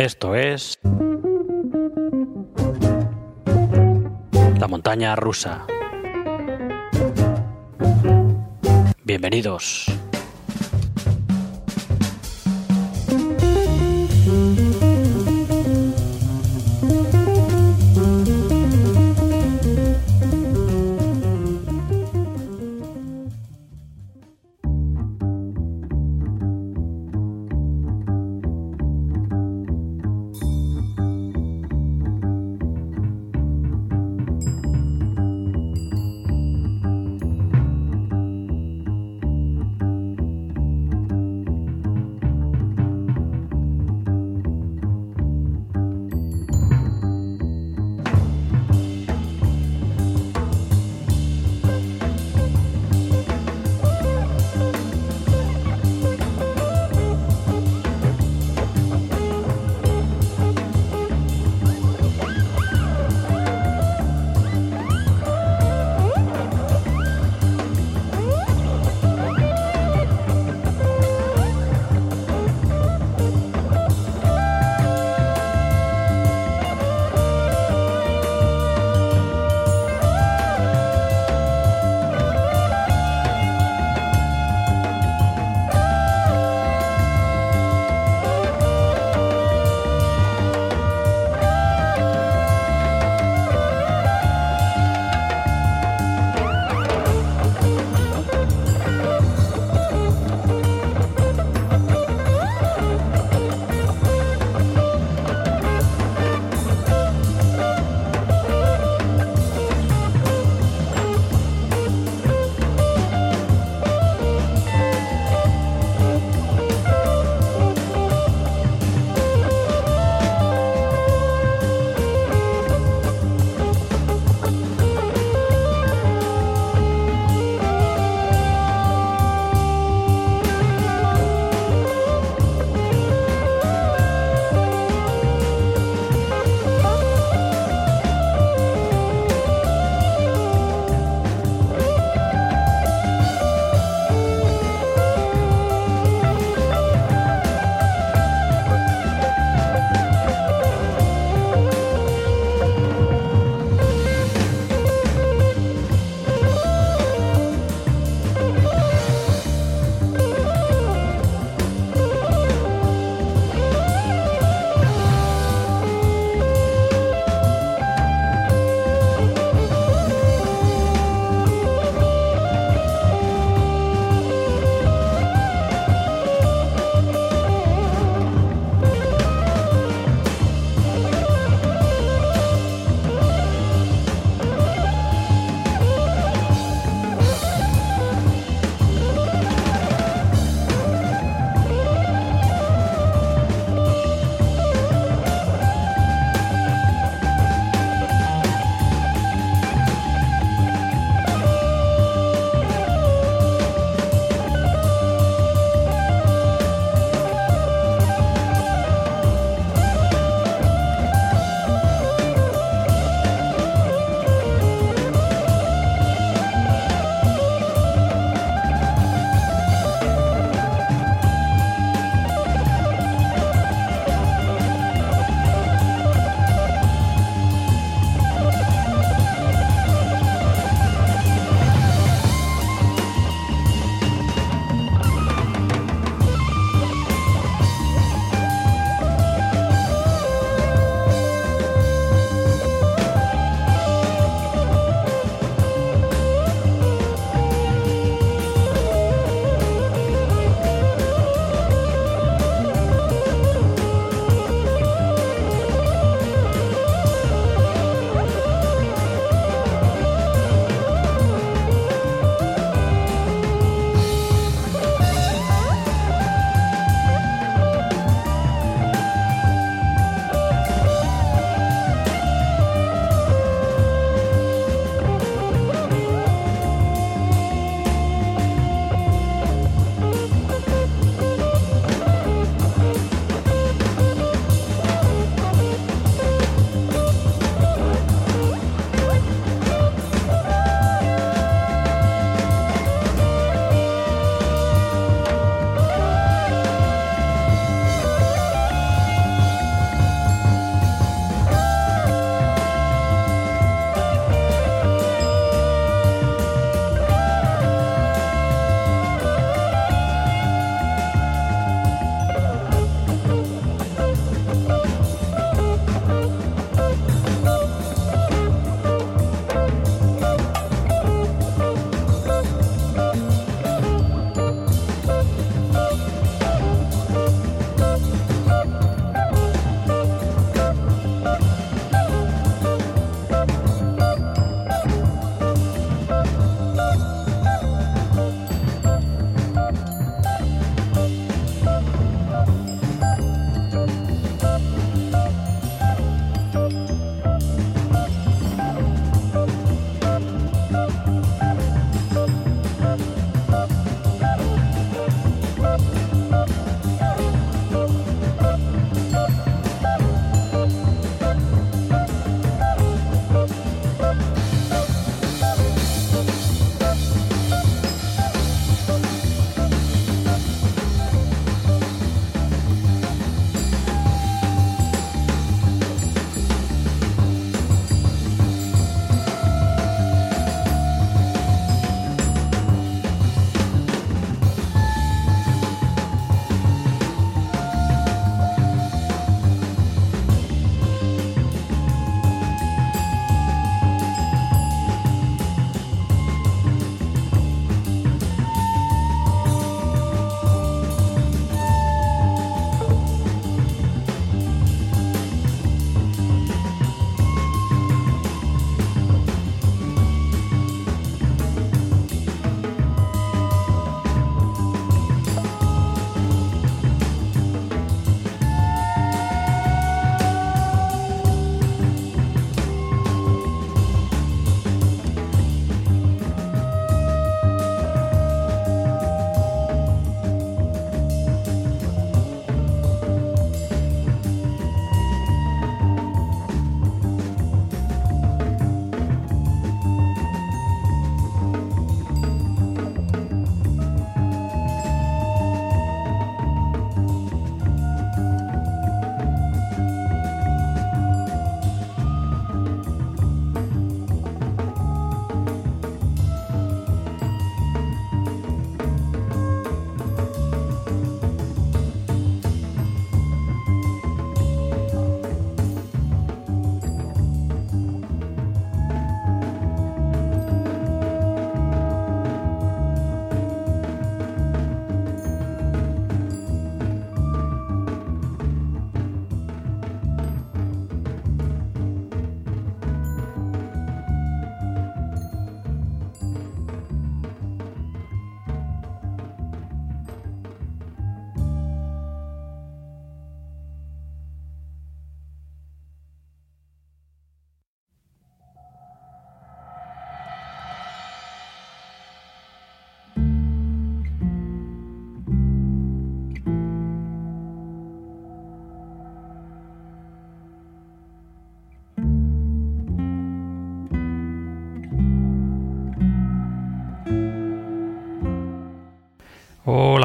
Esto es... La montaña rusa. Bienvenidos.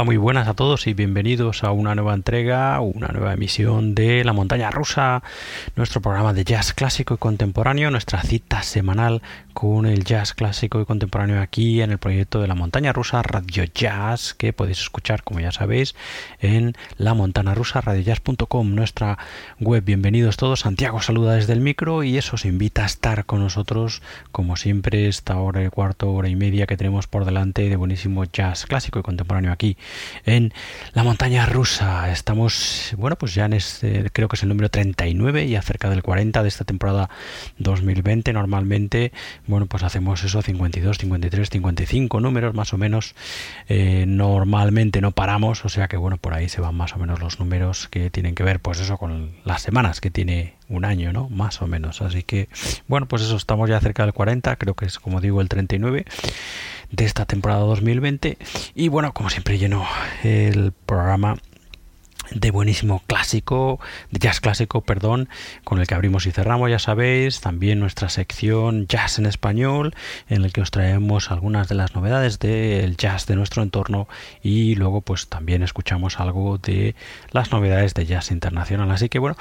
Muy buenas a todos y bienvenidos a una nueva entrega, una nueva emisión de La Montaña Rusa, nuestro programa de jazz clásico y contemporáneo, nuestra cita semanal con el jazz clásico y contemporáneo aquí en el proyecto de La Montaña Rusa Radio Jazz, que podéis escuchar, como ya sabéis, en la montana rusa radiojazz.com, nuestra web. Bienvenidos todos. Santiago saluda desde el micro y eso os invita a estar con nosotros, como siempre, esta hora y cuarto, hora y media que tenemos por delante de buenísimo jazz clásico y contemporáneo aquí en la montaña rusa. Estamos, bueno, pues ya en este, creo que es el número 39 y acerca del 40 de esta temporada 2020. Normalmente, bueno, pues hacemos eso 52, 53, 55 números más o menos. Eh, normalmente no paramos, o sea que bueno, por ahí se van más o menos los números que tienen que ver, pues eso, con las semanas que tiene un año, ¿no? Más o menos. Así que, bueno, pues eso, estamos ya cerca del 40, creo que es como digo el 39 de esta temporada 2020. Y bueno, como siempre lleno el programa de buenísimo clásico, de jazz clásico, perdón, con el que abrimos y cerramos, ya sabéis, también nuestra sección Jazz en Español, en el que os traemos algunas de las novedades del jazz de nuestro entorno y luego pues también escuchamos algo de las novedades de jazz internacional. Así que bueno,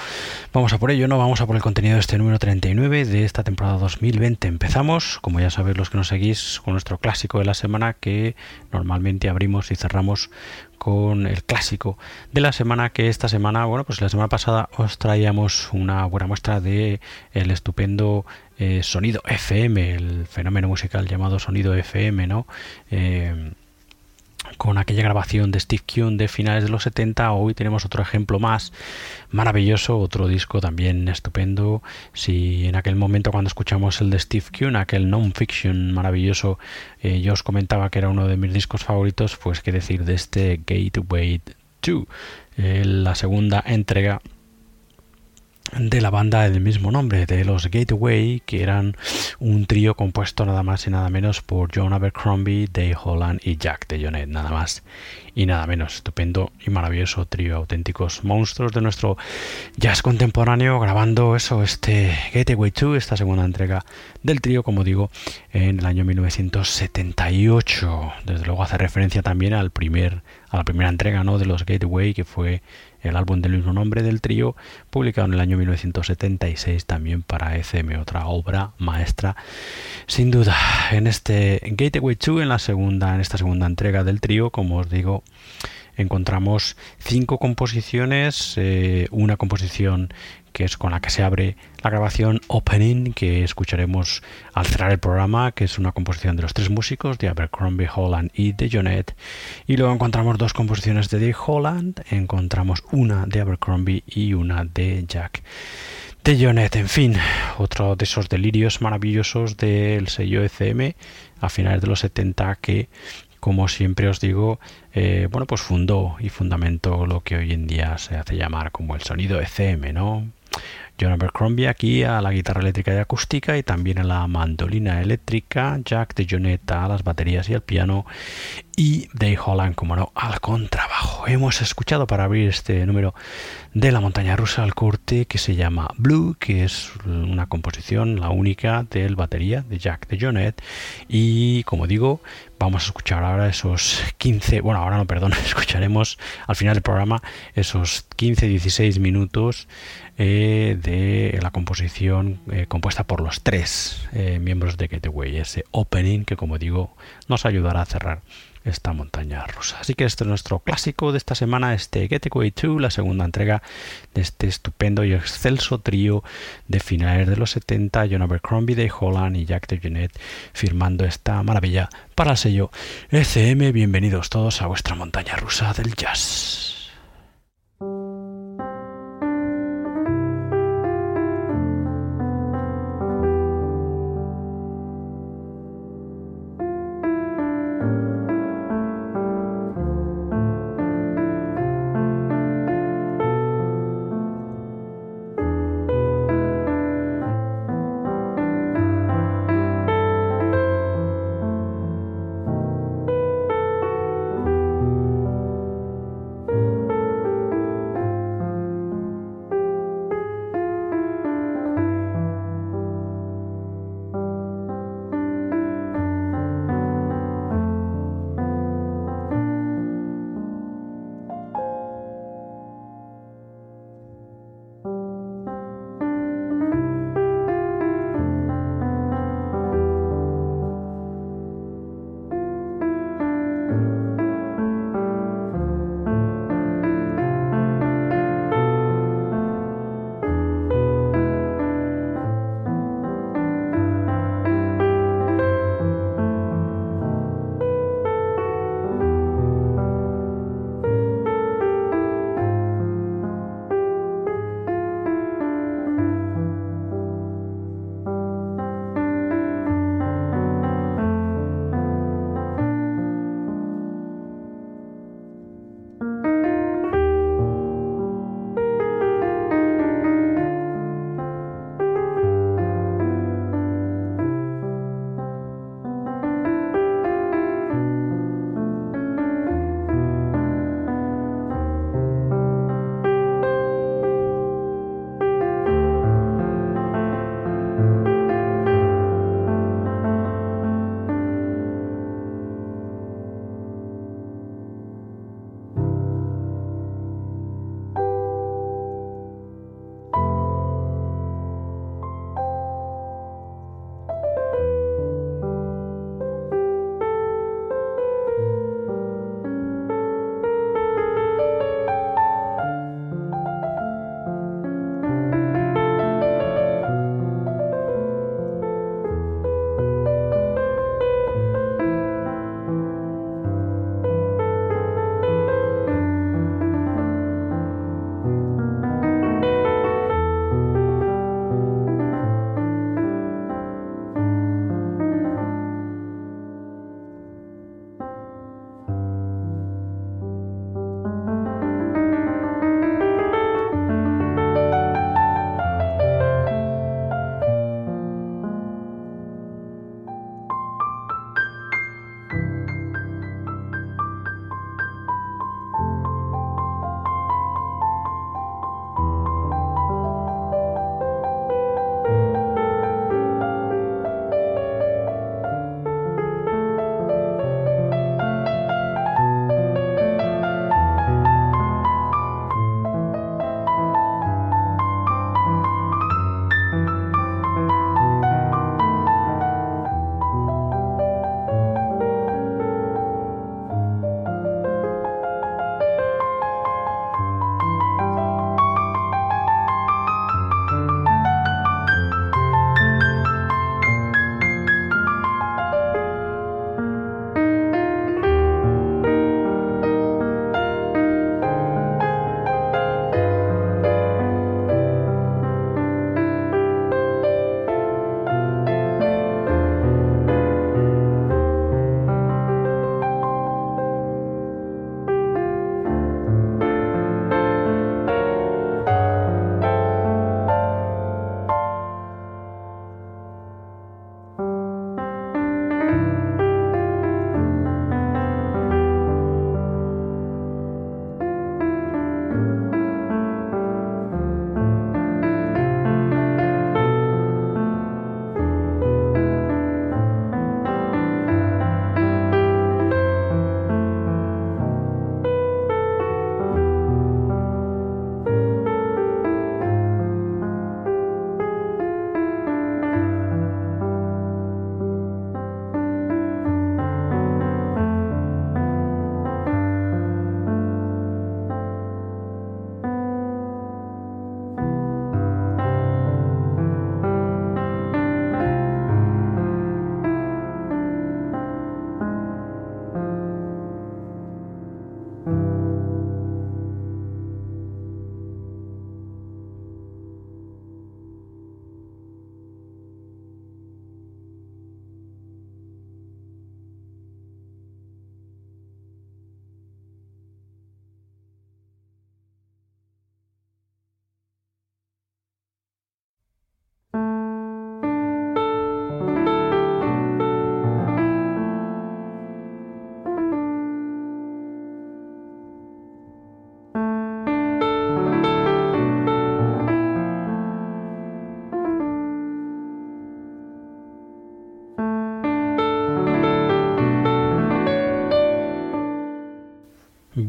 vamos a por ello, ¿no? Vamos a por el contenido de este número 39 de esta temporada 2020. Empezamos, como ya sabéis los que nos seguís, con nuestro clásico de la semana que normalmente abrimos y cerramos con el clásico de la semana que esta semana, bueno, pues la semana pasada os traíamos una buena muestra de el estupendo eh, sonido FM, el fenómeno musical llamado sonido FM, ¿no? Eh, con aquella grabación de Steve Kuhn de finales de los 70, hoy tenemos otro ejemplo más maravilloso, otro disco también estupendo. Si en aquel momento cuando escuchamos el de Steve Kuhn, aquel non-fiction maravilloso, eh, yo os comentaba que era uno de mis discos favoritos, pues qué decir de este Gateway 2, eh, la segunda entrega de la banda del mismo nombre, de los Gateway, que eran un trío compuesto nada más y nada menos por John Abercrombie, Dave Holland y Jack DeJohnette, nada más y nada menos. Estupendo y maravilloso trío, auténticos monstruos de nuestro jazz contemporáneo, grabando eso, este Gateway 2, esta segunda entrega del trío, como digo, en el año 1978. Desde luego hace referencia también al primer, a la primera entrega ¿no? de los Gateway, que fue el álbum del mismo nombre del trío, publicado en el año 1976 también para ECM, otra obra maestra, sin duda. En este Gateway 2, en la segunda, en esta segunda entrega del trío, como os digo, encontramos cinco composiciones, eh, una composición que es con la que se abre la grabación Opening, que escucharemos al cerrar el programa, que es una composición de los tres músicos, de Abercrombie, Holland y de Jonet. Y luego encontramos dos composiciones de Dave Holland, encontramos una de Abercrombie y una de Jack. De Jonet, en fin, otro de esos delirios maravillosos del sello ECM a finales de los 70 que como siempre os digo, eh, bueno, pues fundó y fundamentó lo que hoy en día se hace llamar como el sonido ECM, ¿no? John Abercrombie aquí a la guitarra eléctrica y acústica y también a la mandolina eléctrica, Jack de Jonetta a las baterías y al piano y Dave Holland, como no, al contrabajo. Hemos escuchado para abrir este número de la montaña rusa al corte que se llama Blue, que es una composición, la única del batería de Jack de Jonette y como digo, vamos a escuchar ahora esos 15, bueno, ahora no, perdón, escucharemos al final del programa esos 15-16 minutos eh, de la composición eh, compuesta por los tres eh, miembros de Getaway, ese opening que como digo nos ayudará a cerrar esta montaña rusa. Así que este es nuestro clásico de esta semana, este Getaway 2, la segunda entrega de este estupendo y excelso trío de finales de los 70, John Abercrombie, de Holland y Jack DeJohnette firmando esta maravilla para el sello ECM. Bienvenidos todos a vuestra montaña rusa del jazz.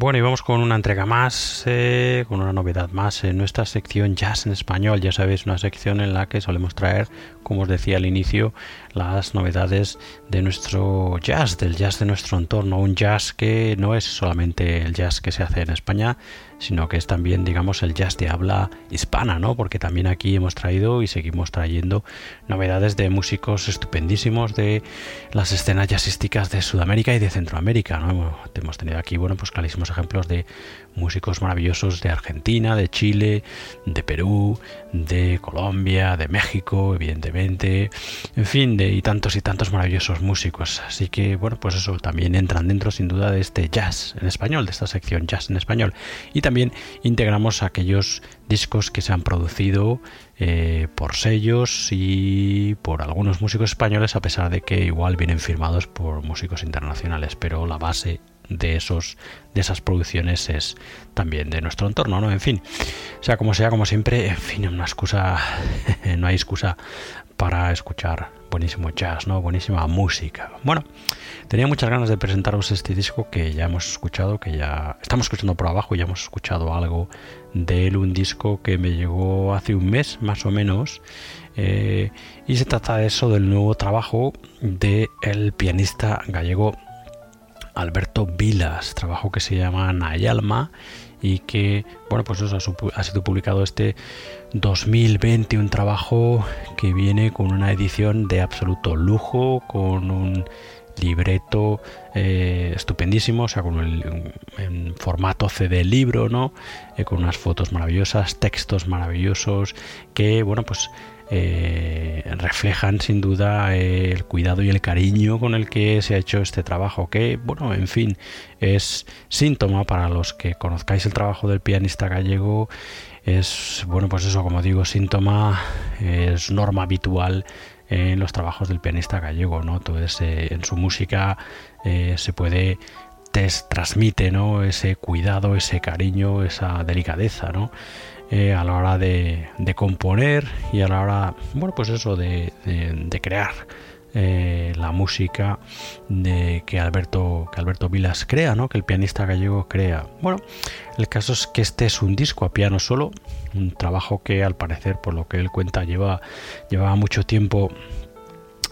Bueno, y vamos con una entrega más, eh, con una novedad más en nuestra sección Jazz en Español. Ya sabéis, una sección en la que solemos traer, como os decía al inicio, las novedades de nuestro jazz, del jazz de nuestro entorno. Un jazz que no es solamente el jazz que se hace en España, sino que es también, digamos, el jazz de habla hispana, ¿no? Porque también aquí hemos traído y seguimos trayendo novedades de músicos estupendísimos de las escenas jazzísticas de Sudamérica y de Centroamérica. Hemos tenido aquí, bueno, pues clarísimos ejemplos de músicos maravillosos de Argentina, de Chile, de Perú, de Colombia, de México, evidentemente, en fin, de y tantos y tantos maravillosos músicos. Así que, bueno, pues eso también entran dentro sin duda de este jazz en español, de esta sección jazz en español. Y también integramos aquellos discos que se han producido eh, por sellos y por algunos músicos españoles, a pesar de que igual vienen firmados por músicos internacionales, pero la base de esos de esas producciones es también de nuestro entorno, ¿no? En fin, sea como sea, como siempre, en fin, una excusa, no hay excusa para escuchar buenísimo jazz, ¿no? Buenísima música. Bueno, tenía muchas ganas de presentaros este disco que ya hemos escuchado, que ya estamos escuchando por abajo, ya hemos escuchado algo de él, un disco que me llegó hace un mes más o menos. Eh, y se trata de eso, del nuevo trabajo de el pianista gallego Alberto Vilas, trabajo que se llama Nayalma y que, bueno, pues ha sido publicado este 2020, un trabajo que viene con una edición de absoluto lujo, con un libreto eh, estupendísimo, o sea, con el formato CD libro, ¿no? Eh, con unas fotos maravillosas, textos maravillosos, que, bueno, pues eh, reflejan sin duda el cuidado y el cariño con el que se ha hecho este trabajo, que, bueno, en fin, es síntoma para los que conozcáis el trabajo del pianista gallego, es, bueno, pues eso, como digo, síntoma, es norma habitual en los trabajos del pianista gallego, ¿no? Todo ese, en su música eh, se puede transmite ¿no? ese cuidado, ese cariño, esa delicadeza, ¿no? Eh, a la hora de, componer y a la hora, bueno, pues eso, de, crear eh, la música de que Alberto, que Alberto Vilas crea, ¿no? que el pianista gallego crea. Bueno, el caso es que este es un disco a piano solo, un trabajo que al parecer, por lo que él cuenta, lleva, mucho tiempo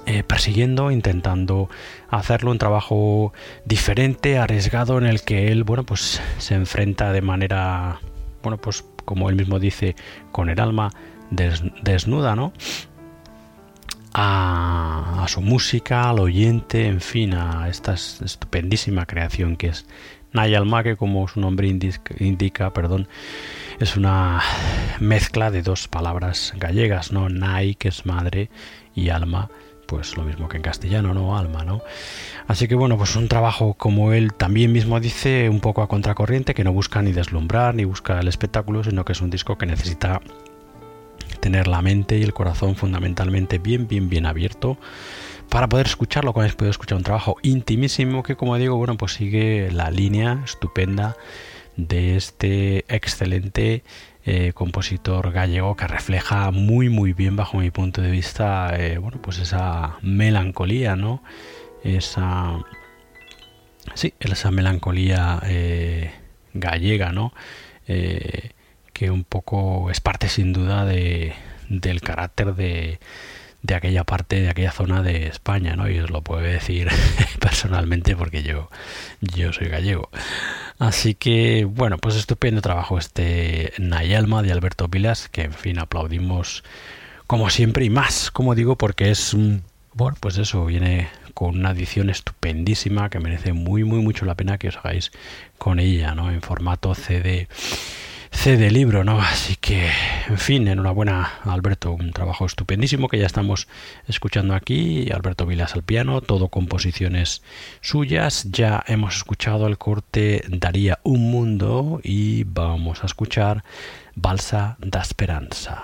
eh, persiguiendo, intentando hacerlo un trabajo diferente, arriesgado, en el que él, bueno, pues se enfrenta de manera, bueno, pues como él mismo dice, con el alma desnuda, ¿no? A, su música, al oyente, en fin, a esta estupendísima creación que es Nayalma, que como su nombre indica, perdón, es una mezcla de dos palabras gallegas, ¿no? Nay, que es madre, y alma, pues lo mismo que en castellano, ¿no? Alma, ¿no? Así que bueno, pues un trabajo como él también mismo dice, un poco a contracorriente, que no busca ni deslumbrar ni busca el espectáculo, sino que es un disco que necesita tener la mente y el corazón fundamentalmente bien, bien, bien abierto para poder escucharlo, como habéis podido escuchar un trabajo intimísimo que como digo, bueno, pues sigue la línea estupenda de este excelente eh, compositor gallego que refleja muy muy bien bajo mi punto de vista eh, bueno pues esa melancolía no esa sí esa melancolía eh, gallega no que un poco es parte sin duda de, del carácter de, de aquella parte, de aquella zona de España, ¿no? Y os lo puedo decir personalmente porque yo, yo soy gallego. Así que, bueno, pues estupendo trabajo este Nayalma de Alberto Pilas, que en fin aplaudimos como siempre y más, como digo, porque es, bueno, pues eso, viene con una edición estupendísima que merece muy, muy, mucho la pena que os hagáis con ella, ¿no? En formato CD de libro, ¿no? Así que, en fin, enhorabuena Alberto, un trabajo estupendísimo que ya estamos escuchando aquí. Alberto Vilas al piano, todo composiciones suyas. Ya hemos escuchado el corte Daría un mundo y vamos a escuchar Balsa da Esperanza.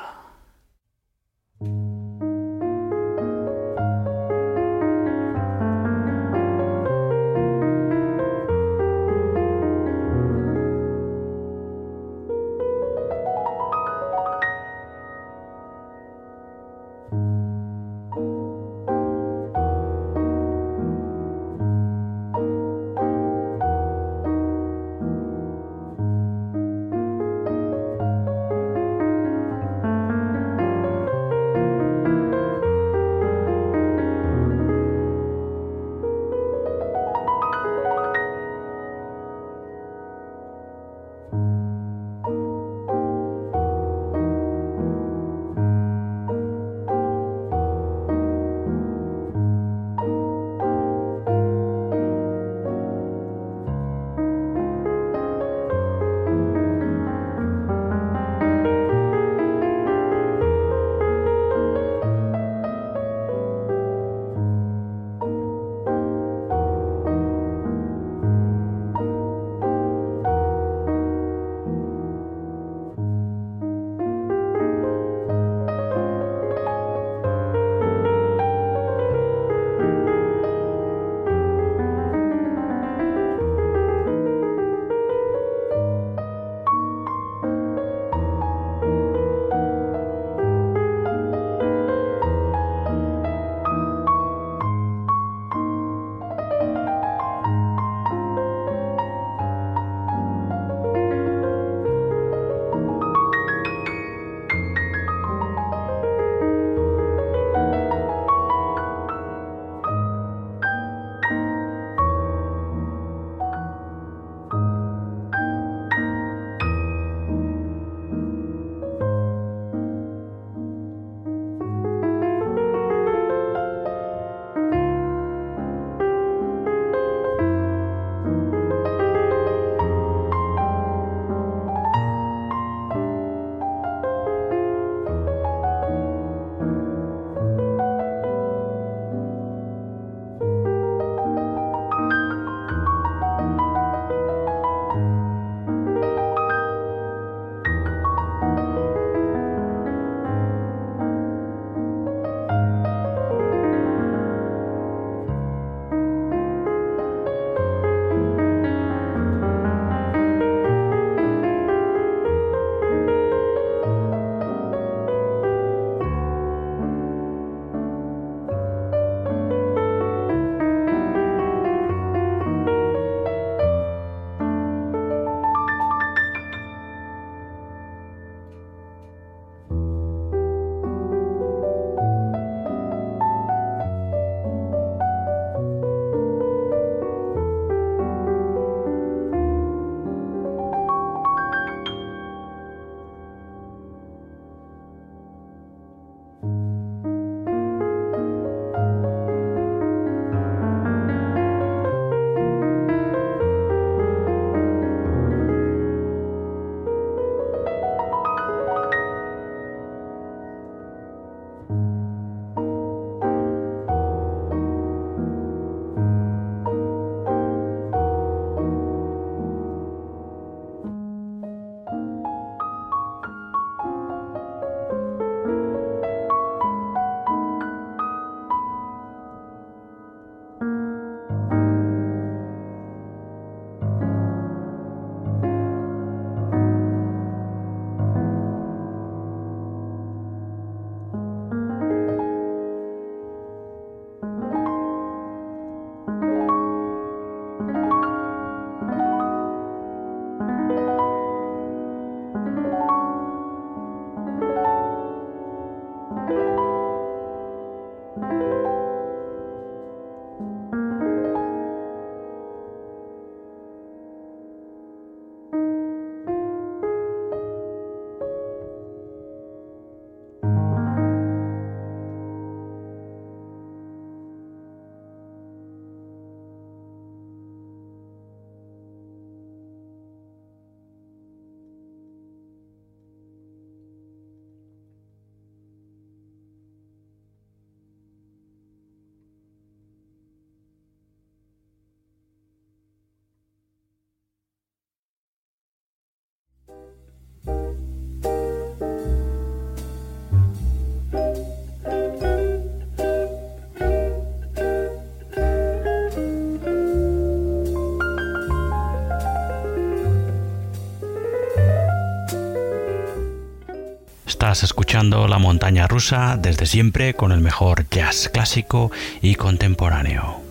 Estás escuchando La Montaña Rusa desde siempre con el mejor jazz clásico y contemporáneo.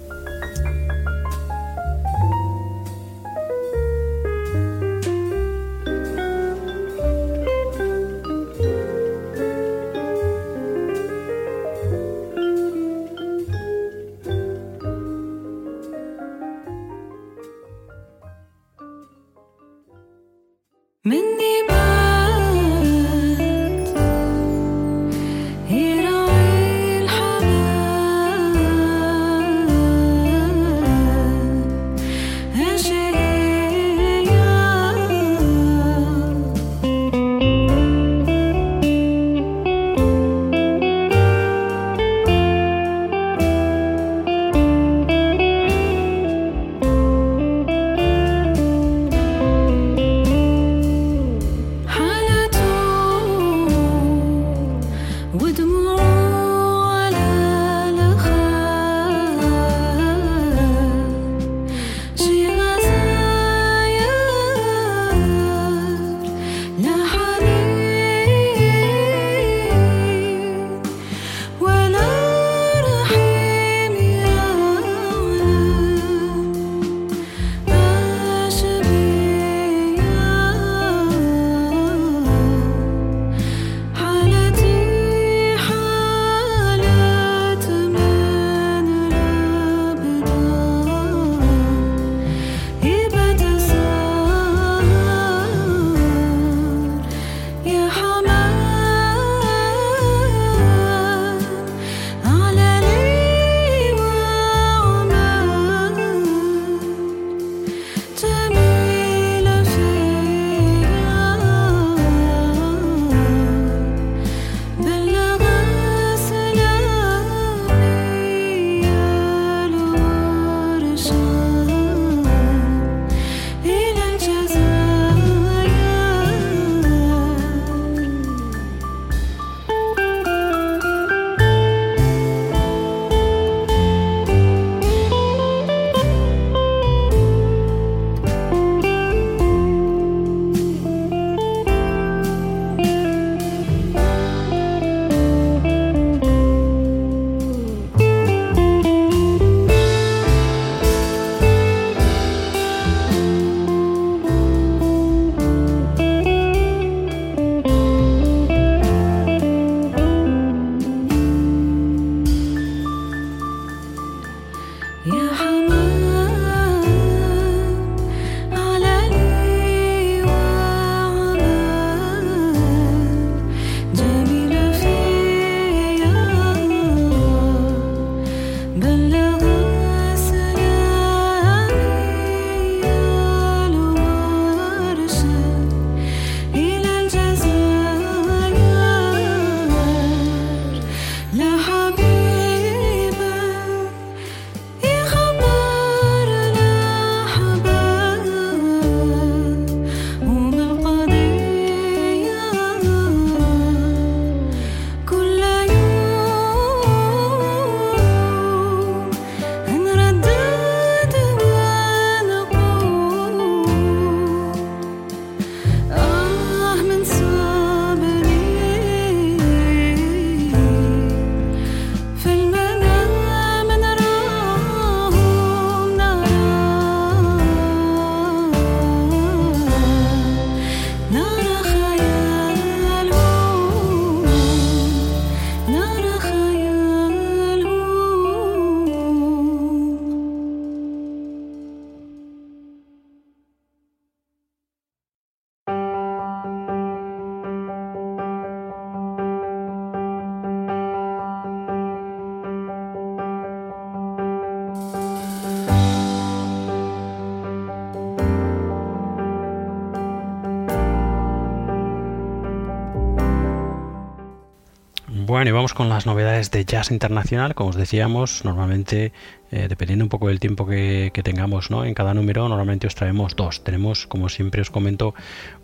Con las novedades de jazz internacional. Como os decíamos, normalmente, eh, dependiendo un poco del tiempo que, tengamos ¿no? en cada número, normalmente os traemos dos. Tenemos, como siempre os comento,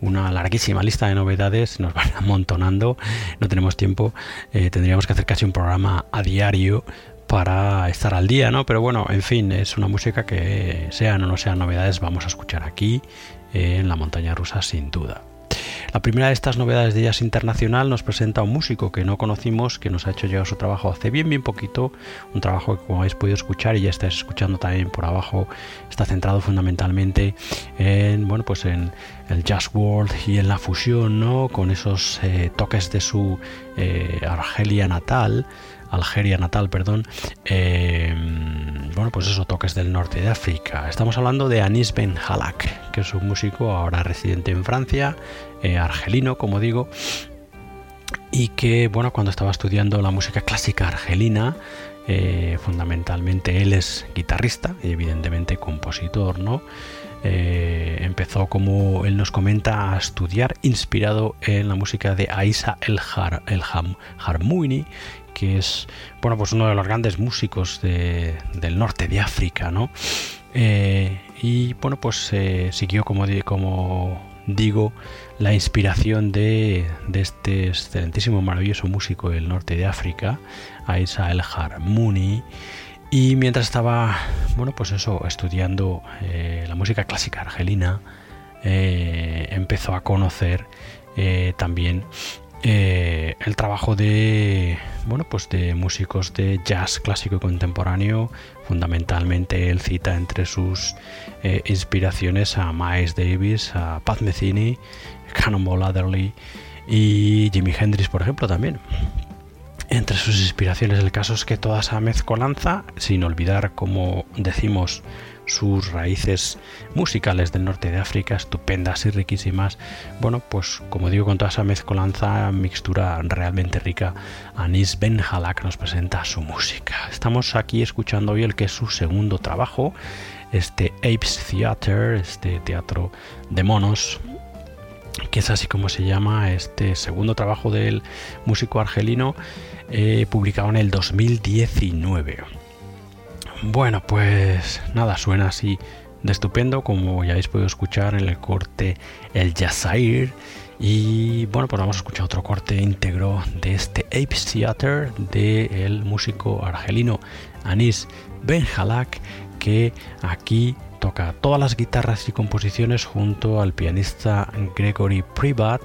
una larguísima lista de novedades. Nos van amontonando, no tenemos tiempo. Eh, tendríamos que hacer casi un programa a diario para estar al día, ¿no? Pero bueno, en fin, es una música que sean o no sean novedades, vamos a escuchar aquí en la montaña rusa sin duda. La primera de estas novedades de Jazz Internacional nos presenta a un músico que no conocimos, que nos ha hecho llegar su trabajo hace bien, bien poquito, un trabajo que como habéis podido escuchar y ya estáis escuchando también por abajo, está centrado fundamentalmente en, bueno, pues en el jazz world y en la fusión, ¿no? Con esos eh, toques de su eh, Argelia natal, Algeria natal, perdón, eh, bueno, pues esos toques del norte de África. Estamos hablando de Anis Ben Halak, que es un músico ahora residente en Francia, eh, argelino, como digo, y que, bueno, cuando estaba estudiando la música clásica argelina, eh, fundamentalmente él es guitarrista y evidentemente compositor, ¿no? empezó, como él nos comenta, a estudiar inspirado en la música de Aisa El, Har, que es bueno, pues uno de los grandes músicos del norte de África, ¿no? Eh, y bueno, pues eh, siguió, como, como digo, la inspiración de, este excelentísimo, maravilloso músico del norte de África, Aisa El Harmoni. Y mientras estaba, bueno, pues eso, estudiando eh, la música clásica argelina, empezó a conocer también eh, el trabajo de bueno pues de músicos de jazz clásico y contemporáneo. Fundamentalmente él cita entre sus eh, inspiraciones a Miles Davis a Pat Metheny Cannonball Adderley y Jimi Hendrix por ejemplo también. Entre sus inspiraciones el caso es que toda esa mezcolanza sin olvidar como decimos sus raíces musicales del norte de África, estupendas y riquísimas. Bueno, pues como digo, con toda esa mezcolanza, mixtura realmente rica, Anis Ben Halak nos presenta su música. Estamos aquí escuchando hoy el que es su segundo trabajo, este Apes Theater, este teatro de monos, que es así como se llama este segundo trabajo del músico argelino, eh, publicado en el 2019. Bueno, pues nada, suena así de estupendo, como ya habéis podido escuchar en el corte El Yazair. Y bueno, pues vamos a escuchar otro corte íntegro de este Ape Theater del músico argelino Anis Benjalak, que aquí toca todas las guitarras y composiciones junto al pianista Gregory Privat,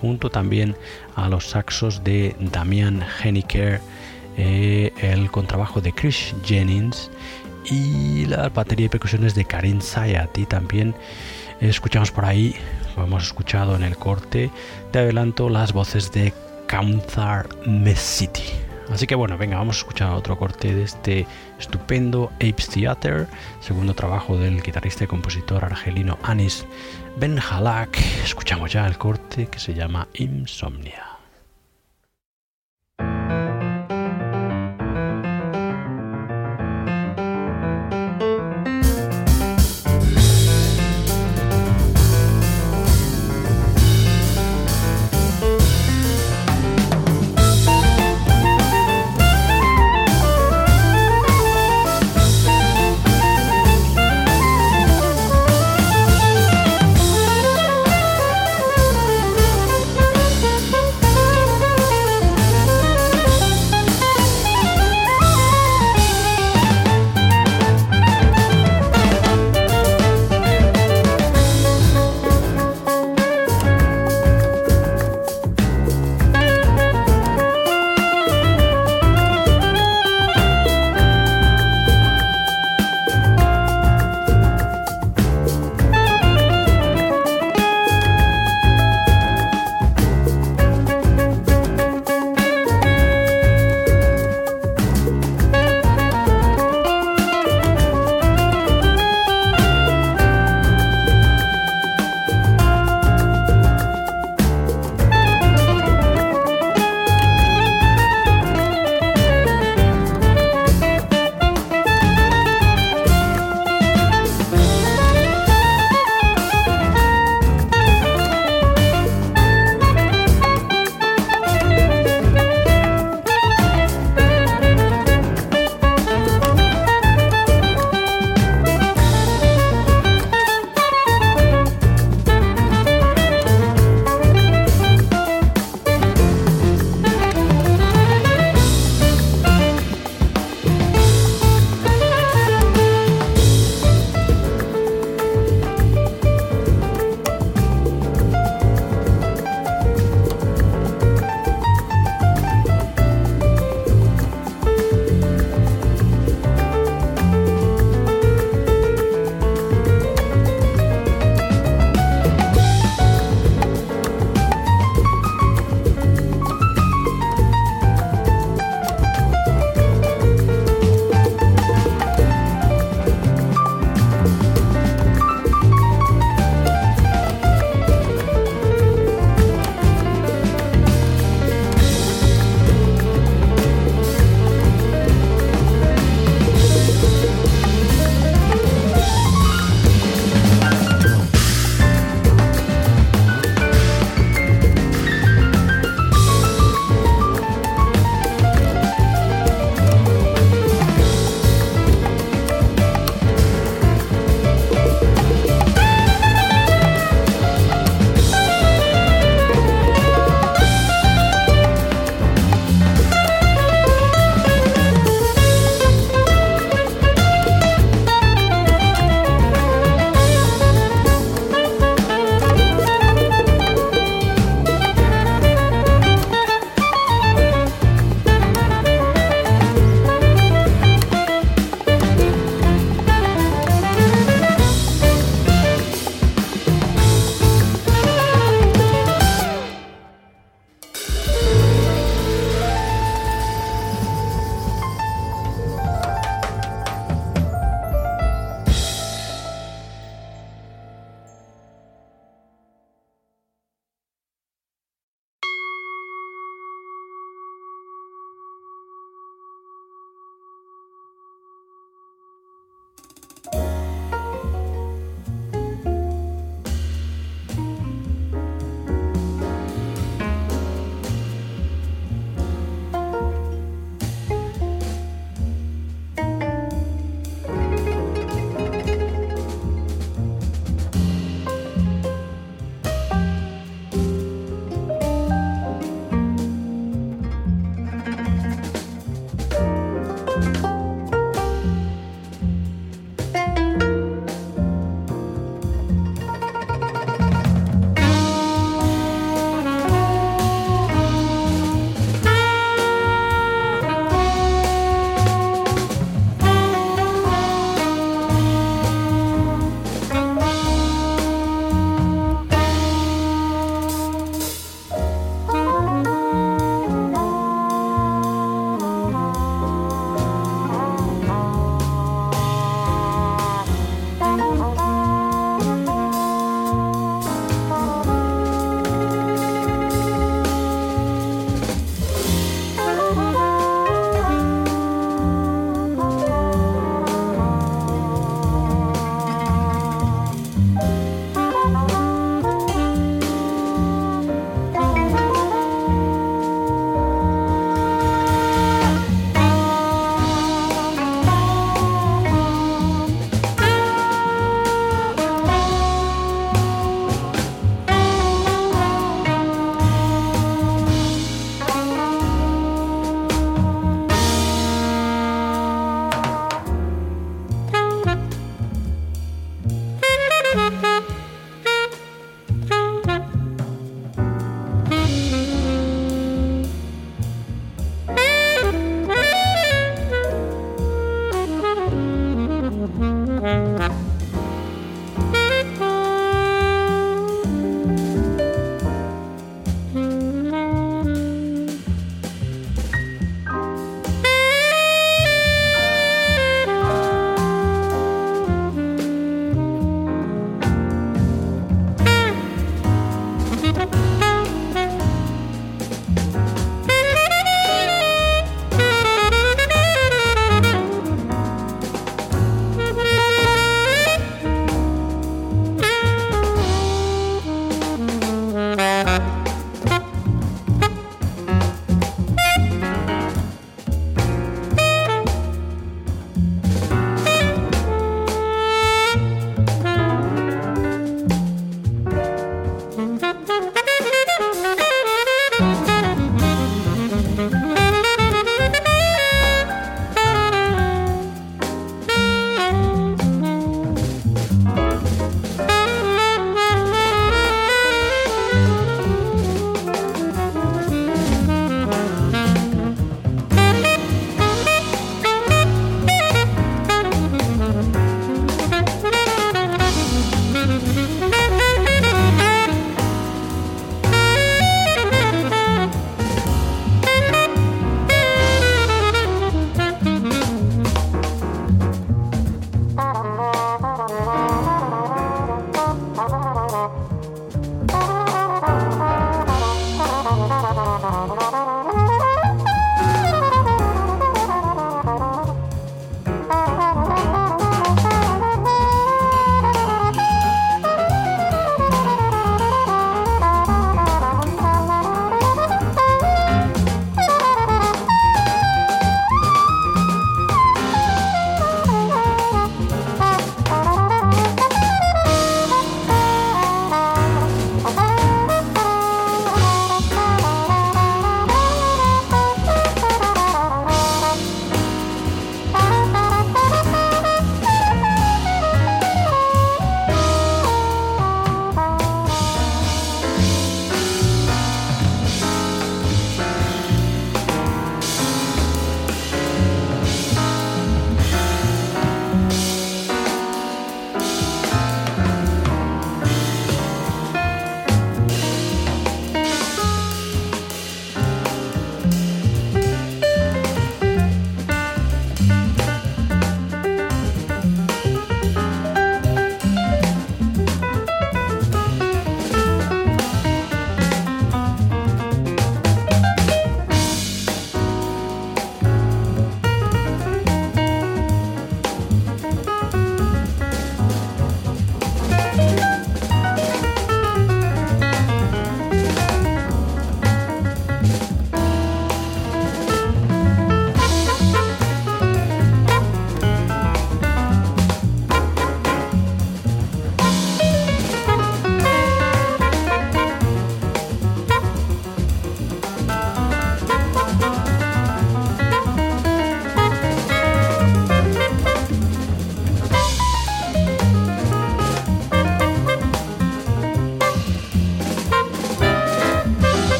junto también a los saxos de Damian Henniker eh, el contrabajo de Chris Jennings y la batería y percusiones de Karin Sayati. También escuchamos por ahí, como hemos escuchado en el corte de adelanto, las voces de Kamthar Mesiti. Así que bueno, venga, vamos a escuchar otro corte de este estupendo Apes Theater, segundo trabajo del guitarrista y compositor argelino Anis Benhalak. Escuchamos ya el corte que se llama Insomnia.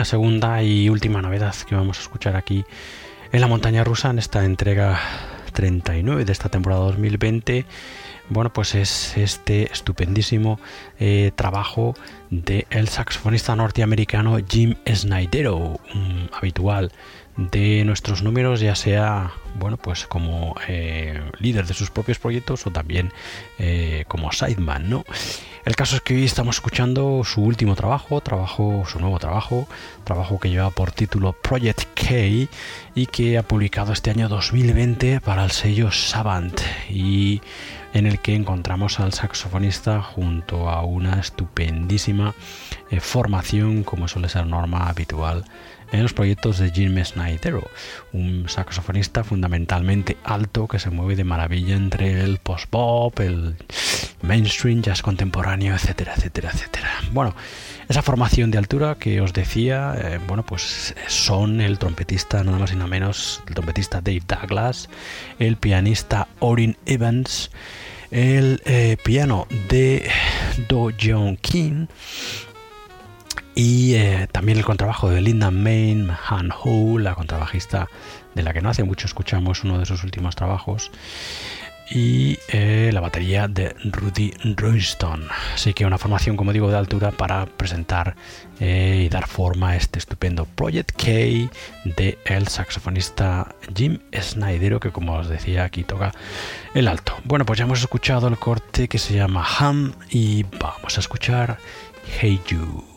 La segunda y última novedad que vamos a escuchar aquí en la montaña rusa en esta entrega 39 de esta temporada 2020 bueno pues es este estupendísimo eh, trabajo del saxofonista norteamericano Jim Snydero un habitual de nuestros números, ya sea bueno, pues como eh, líder de sus propios proyectos o también eh, como sideman, ¿no? El caso es que hoy estamos escuchando su último trabajo, trabajo, su nuevo trabajo, trabajo que lleva por título Project K y que ha publicado este año 2020 para el sello Savant y en el que encontramos al saxofonista junto a una estupendísima eh, formación como suele ser norma habitual en los proyectos de Jim Snydero, un saxofonista fundamentalmente alto que se mueve de maravilla entre el post-bop, el mainstream, jazz contemporáneo, etcétera, etcétera, etcétera. Bueno, esa formación de altura que os decía, eh, bueno, pues son el trompetista, nada más y nada menos, el trompetista Dave Douglas, el pianista Orin Evans, el eh, piano de Do John King, y eh, también el contrabajo de Linda Main, Han Ho, la contrabajista de la que no hace mucho escuchamos uno de sus últimos trabajos. Y eh, la batería de Rudy Royston. Así que una formación, como digo, de altura para presentar eh, y dar forma a este estupendo Project K de el saxofonista Jim Snydero, que como os decía aquí toca el alto. Bueno, pues ya hemos escuchado el corte que se llama Ham y vamos a escuchar Hey You.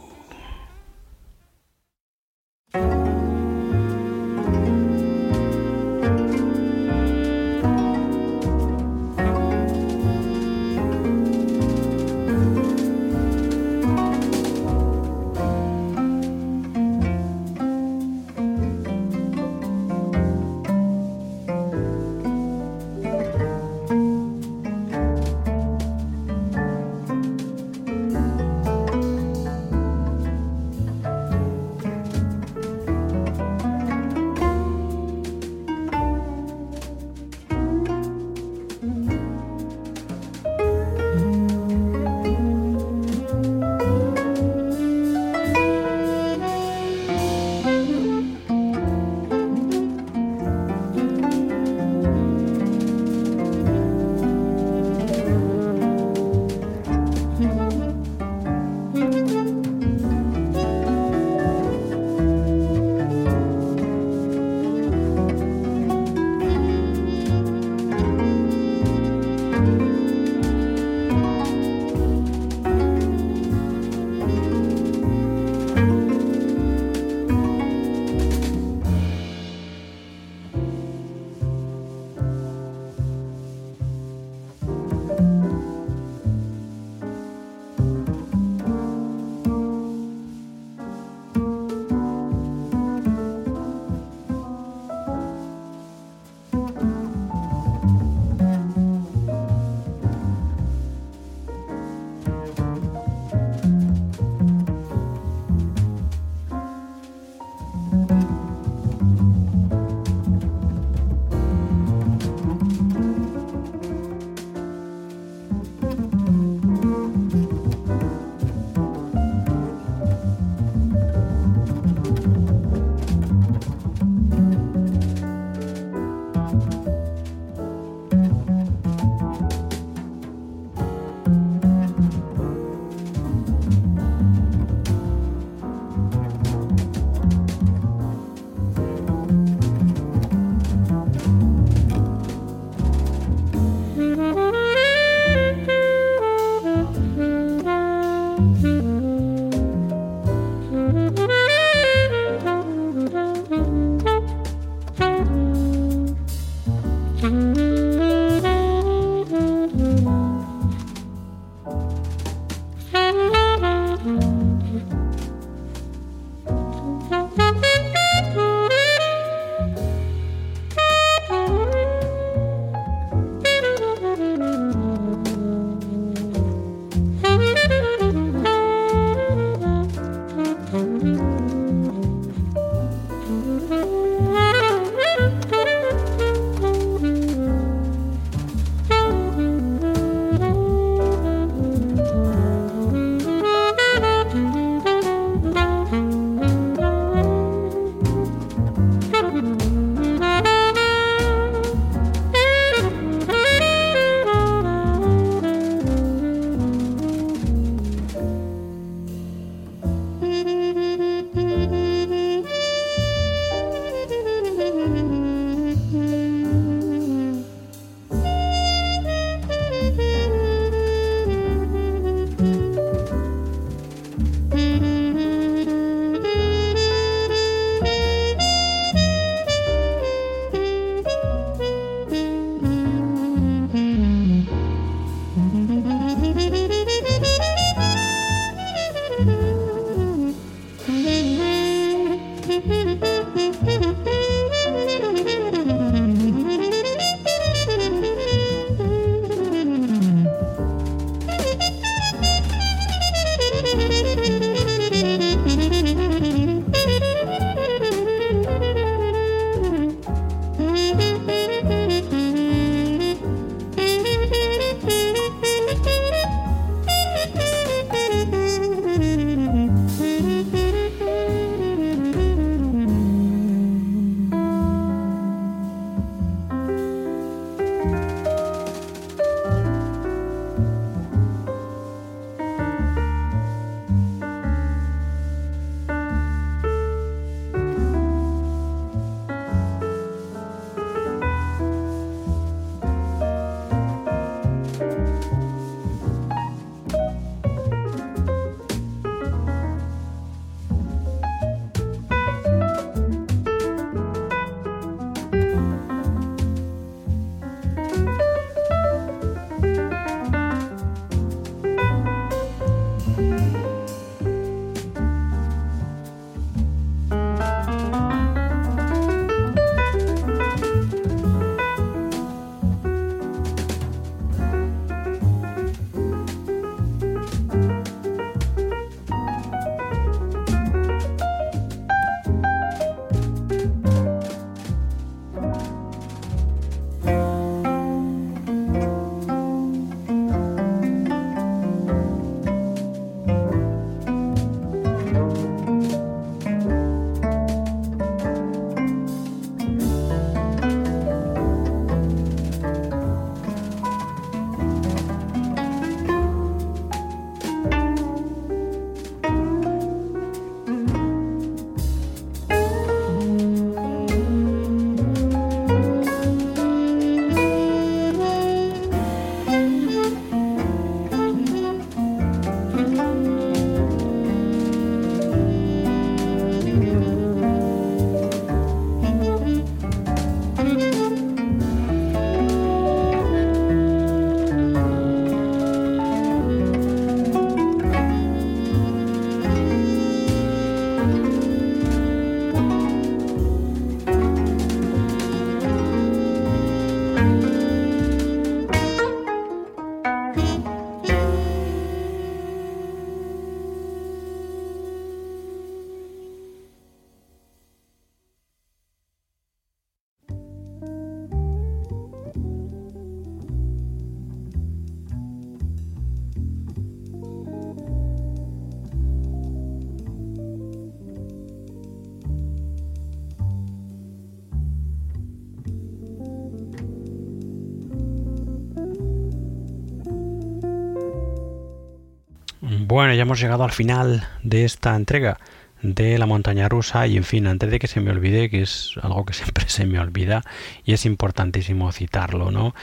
Bueno, ya hemos llegado al final de esta entrega de la montaña rusa y en fin, antes de que se me olvide, que es algo que siempre se me olvida y es importantísimo citarlo, ¿no?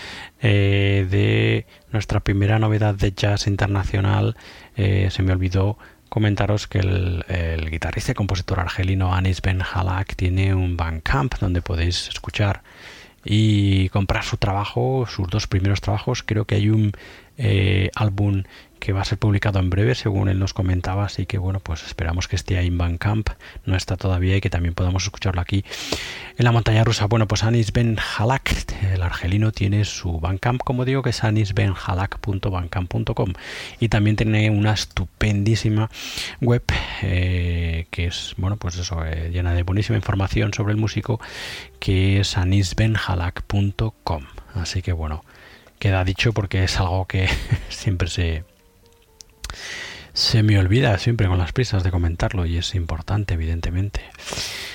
Eh, de nuestra primera novedad de jazz internacional, eh, se me olvidó comentaros que el, guitarrista y compositor argelino Anis Ben Halak tiene un Bandcamp donde podéis escuchar y comprar su trabajo, sus dos primeros trabajos. Creo que hay un eh, álbum que va a ser publicado en breve, según él nos comentaba, así que bueno, pues esperamos que esté ahí en Bandcamp, no está todavía y que también podamos escucharlo aquí en la montaña rusa. Bueno, pues Anis Ben Halak, el argelino, tiene su Bandcamp, como digo, que es anisbenhalak.bandcamp.com y también tiene una estupendísima web eh, que es, bueno, pues eso, eh, llena de buenísima información sobre el músico, que es anisbenhalak.com. Así que bueno, queda dicho porque es algo que siempre se se me olvida siempre con las prisas de comentarlo y es importante, evidentemente.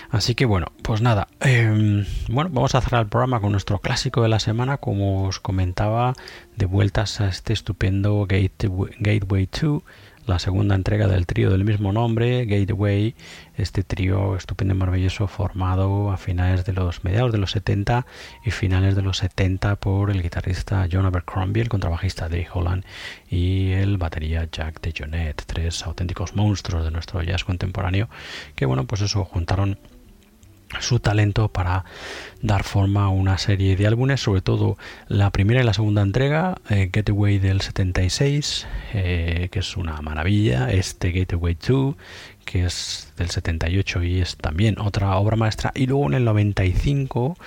Así que bueno, pues nada. Em, bueno, vamos a cerrar el programa con nuestro clásico de la semana, como os comentaba, de vueltas a este estupendo Gateway 2 la segunda entrega del trío del mismo nombre, Gateway, este trío estupendo y maravilloso formado a finales de los mediados de los 70 y finales de los 70 por el guitarrista John Abercrombie, el contrabajista Dave Holland y el batería Jack DeJohnette, tres auténticos monstruos de nuestro jazz contemporáneo que bueno, pues eso juntaron su talento para dar forma a una serie de álbumes, sobre todo la primera y la segunda entrega, eh, Getaway del 76, eh, que es una maravilla, este Getaway 2, que es del 78 y es también otra obra maestra, y luego en el 95,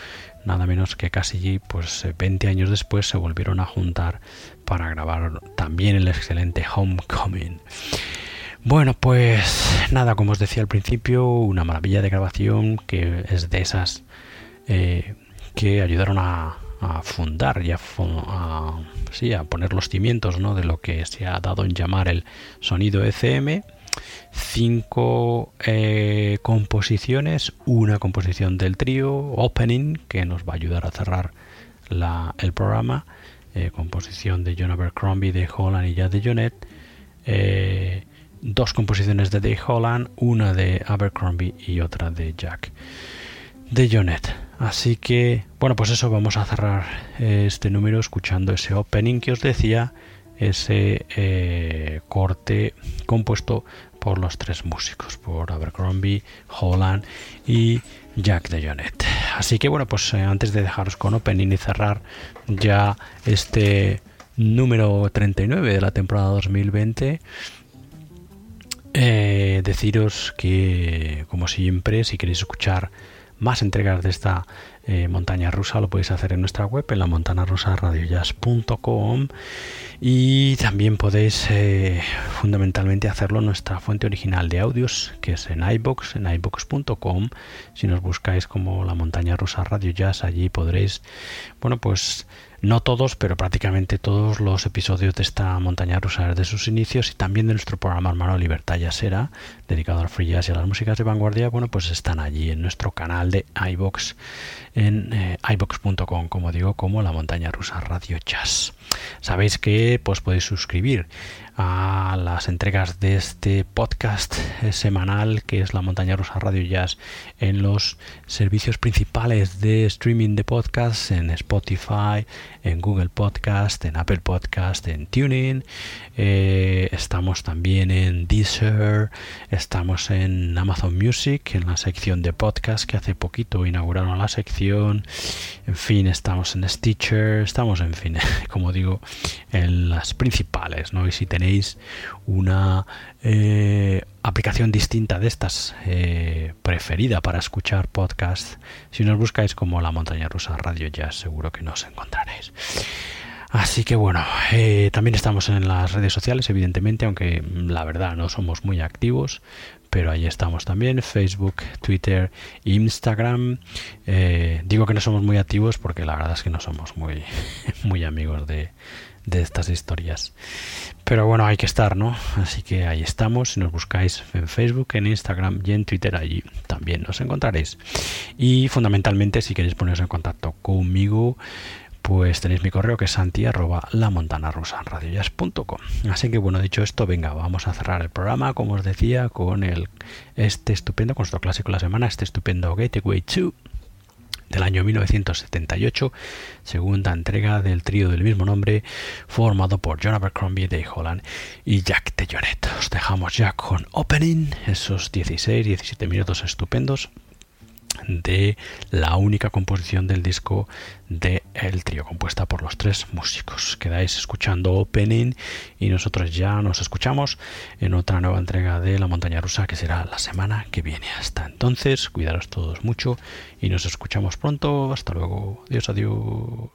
nada menos que casi pues 20 años después, se volvieron a juntar para grabar también el excelente Homecoming. Bueno, pues nada, como os decía al principio, una maravilla de grabación que es de esas eh, que ayudaron a, fundar y a, poner los cimientos ¿no? de lo que se ha dado en llamar el sonido ECM. Cinco eh, composiciones, una composición del trío Opening que nos va a ayudar a cerrar el programa, eh, composición de John Abercrombie, de Holland y ya de Jonet dos composiciones de Dave Holland, una de Abercrombie y otra de Jack de Jonet. Así que, bueno, pues eso, vamos a cerrar eh, este número escuchando ese opening que os decía, ese eh, corte compuesto por los tres músicos, por Abercrombie, Holland y Jack de Jonet. Así que, bueno, pues eh, antes de dejaros con opening y cerrar ya este número 39 de la temporada 2020, eh, deciros que, como siempre, si queréis escuchar más entregas de esta eh, montaña rusa, lo podéis hacer en nuestra web, en la montana rusa radiojazz.com y también podéis eh, fundamentalmente hacerlo en nuestra fuente original de audios, que es en iBox, en iBox.com. Si nos buscáis como la montaña rusa Radio Jazz, allí podréis, bueno, pues no todos, pero prácticamente todos los episodios de esta montaña rusa desde sus inicios y también de nuestro programa hermano Libertad Jazzera, dedicado al free jazz y a las músicas de vanguardia, bueno, pues están allí en nuestro canal de iBox, en eh, iBox.com, como digo, como la montaña rusa Radio Jazz. Sabéis que pues podéis suscribir a las entregas de este podcast semanal que es la montaña rusa Radio Jazz en los servicios principales de streaming de podcasts en Spotify, en Google Podcast, en Apple Podcast, en Tuning. Eh, estamos también en Deezer, estamos en Amazon Music, en la sección de podcast que hace poquito inauguraron la sección. En fin, estamos en Stitcher, estamos en fin, como digo, en las principales, ¿no? Y si tenéis una eh, aplicación distinta de estas eh, preferida para escuchar podcasts, si nos buscáis como la montaña rusa Radio Jazz, seguro que nos encontraréis. Así que bueno, eh, también estamos en las redes sociales, evidentemente, aunque la verdad no somos muy activos, pero ahí estamos también, Facebook, Twitter, Instagram. digo que no somos muy activos porque la verdad es que no somos muy, muy amigos de, de estas historias. Pero bueno, hay que estar, ¿no? Así que ahí estamos. Si nos buscáis en Facebook, en Instagram y en Twitter, allí también nos encontraréis. Y fundamentalmente, si queréis poneros en contacto conmigo, pues tenéis mi correo que es santi Así que bueno, dicho esto, venga, vamos a cerrar el programa, como os decía, con el este estupendo, con nuestro clásico de la semana, este estupendo Gateway 2 del año 1978, segunda entrega del trío del mismo nombre, formado por John Abercrombie, Dave Holland y Jack Tejonet. Os dejamos ya con Opening, esos 16-17 minutos estupendos de la única composición del disco de El Trío, compuesta por los tres músicos. Quedáis escuchando Opening y nosotros ya nos escuchamos en otra nueva entrega de La Montaña Rusa que será la semana que viene. Hasta entonces, cuidaros todos mucho y nos escuchamos pronto. Hasta luego. Adiós, adiós.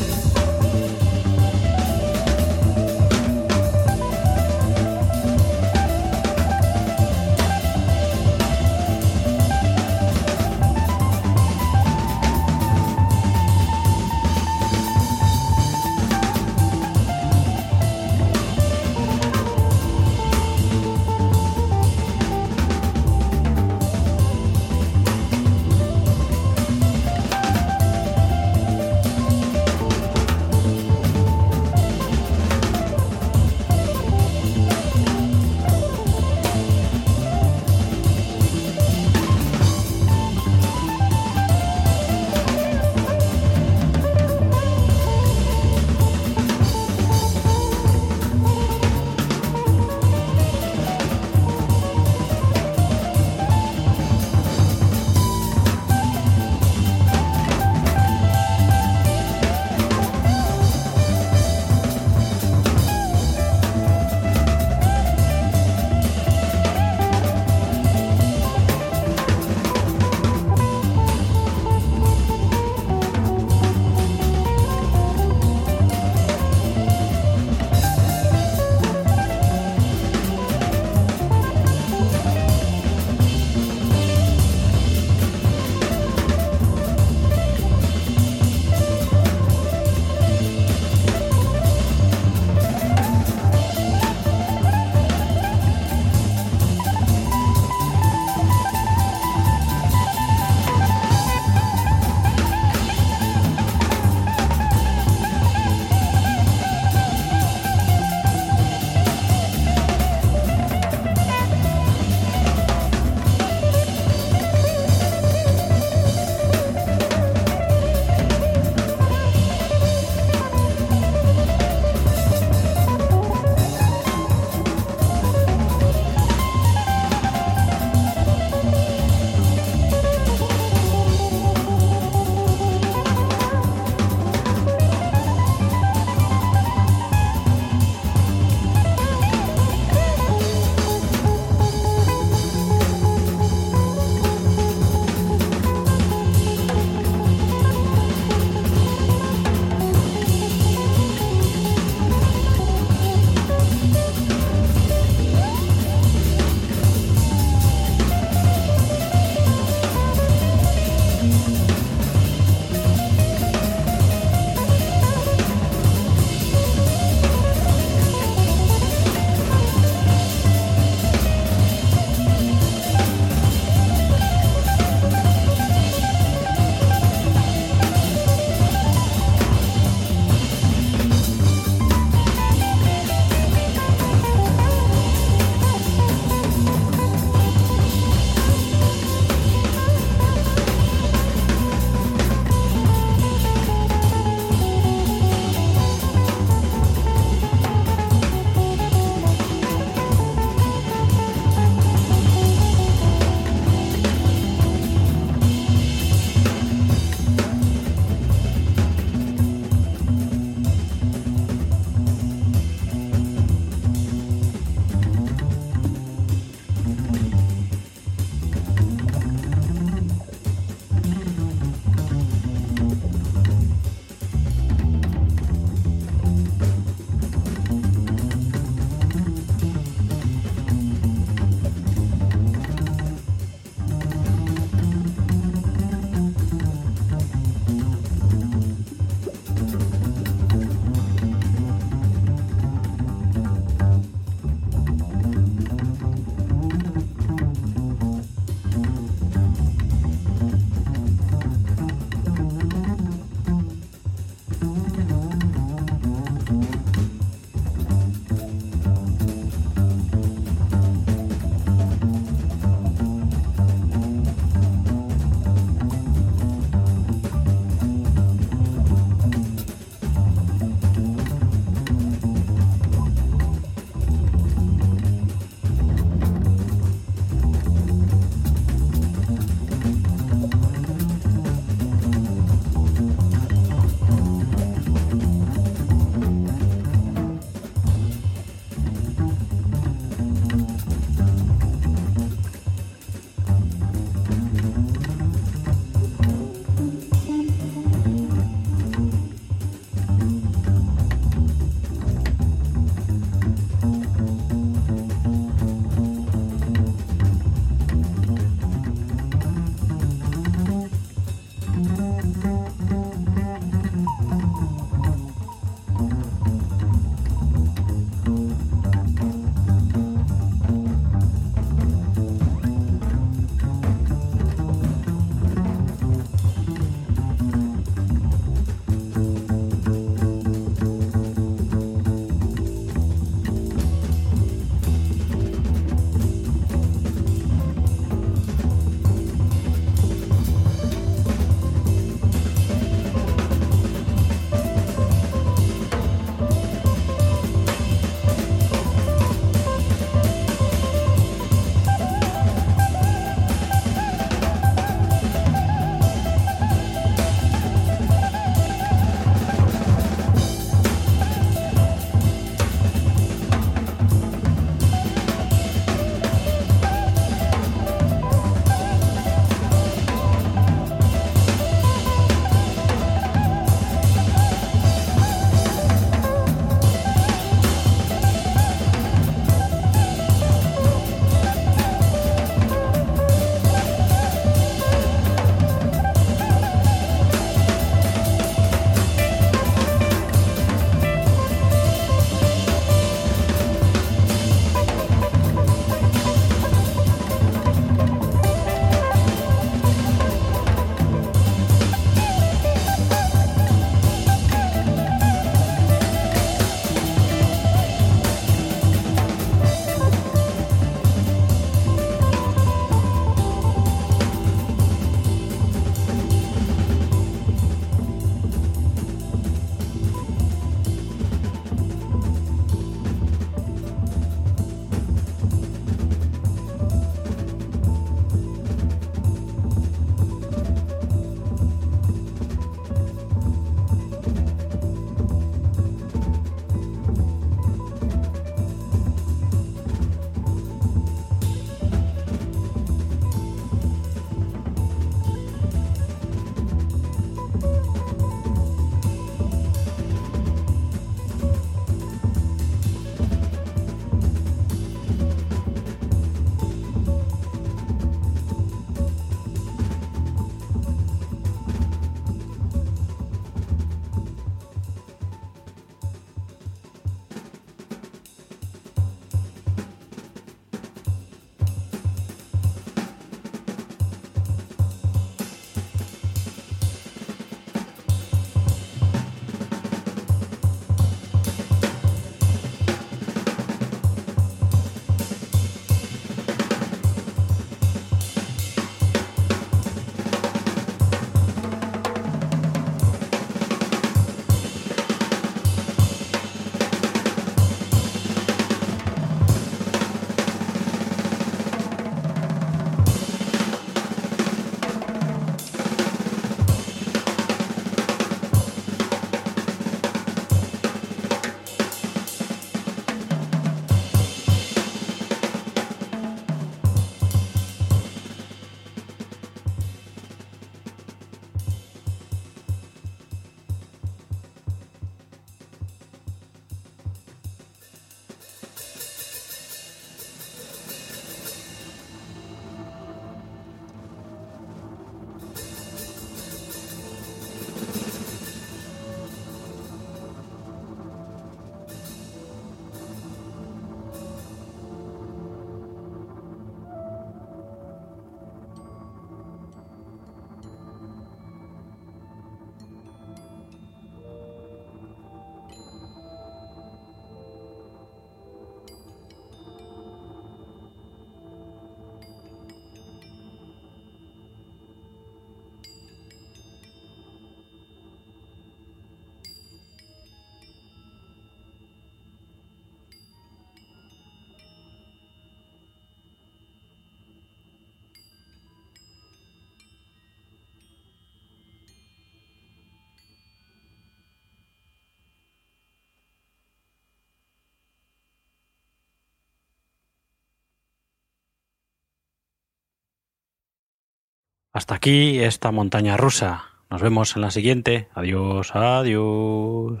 Hasta aquí esta montaña rusa. Nos vemos en la siguiente. Adiós, adiós.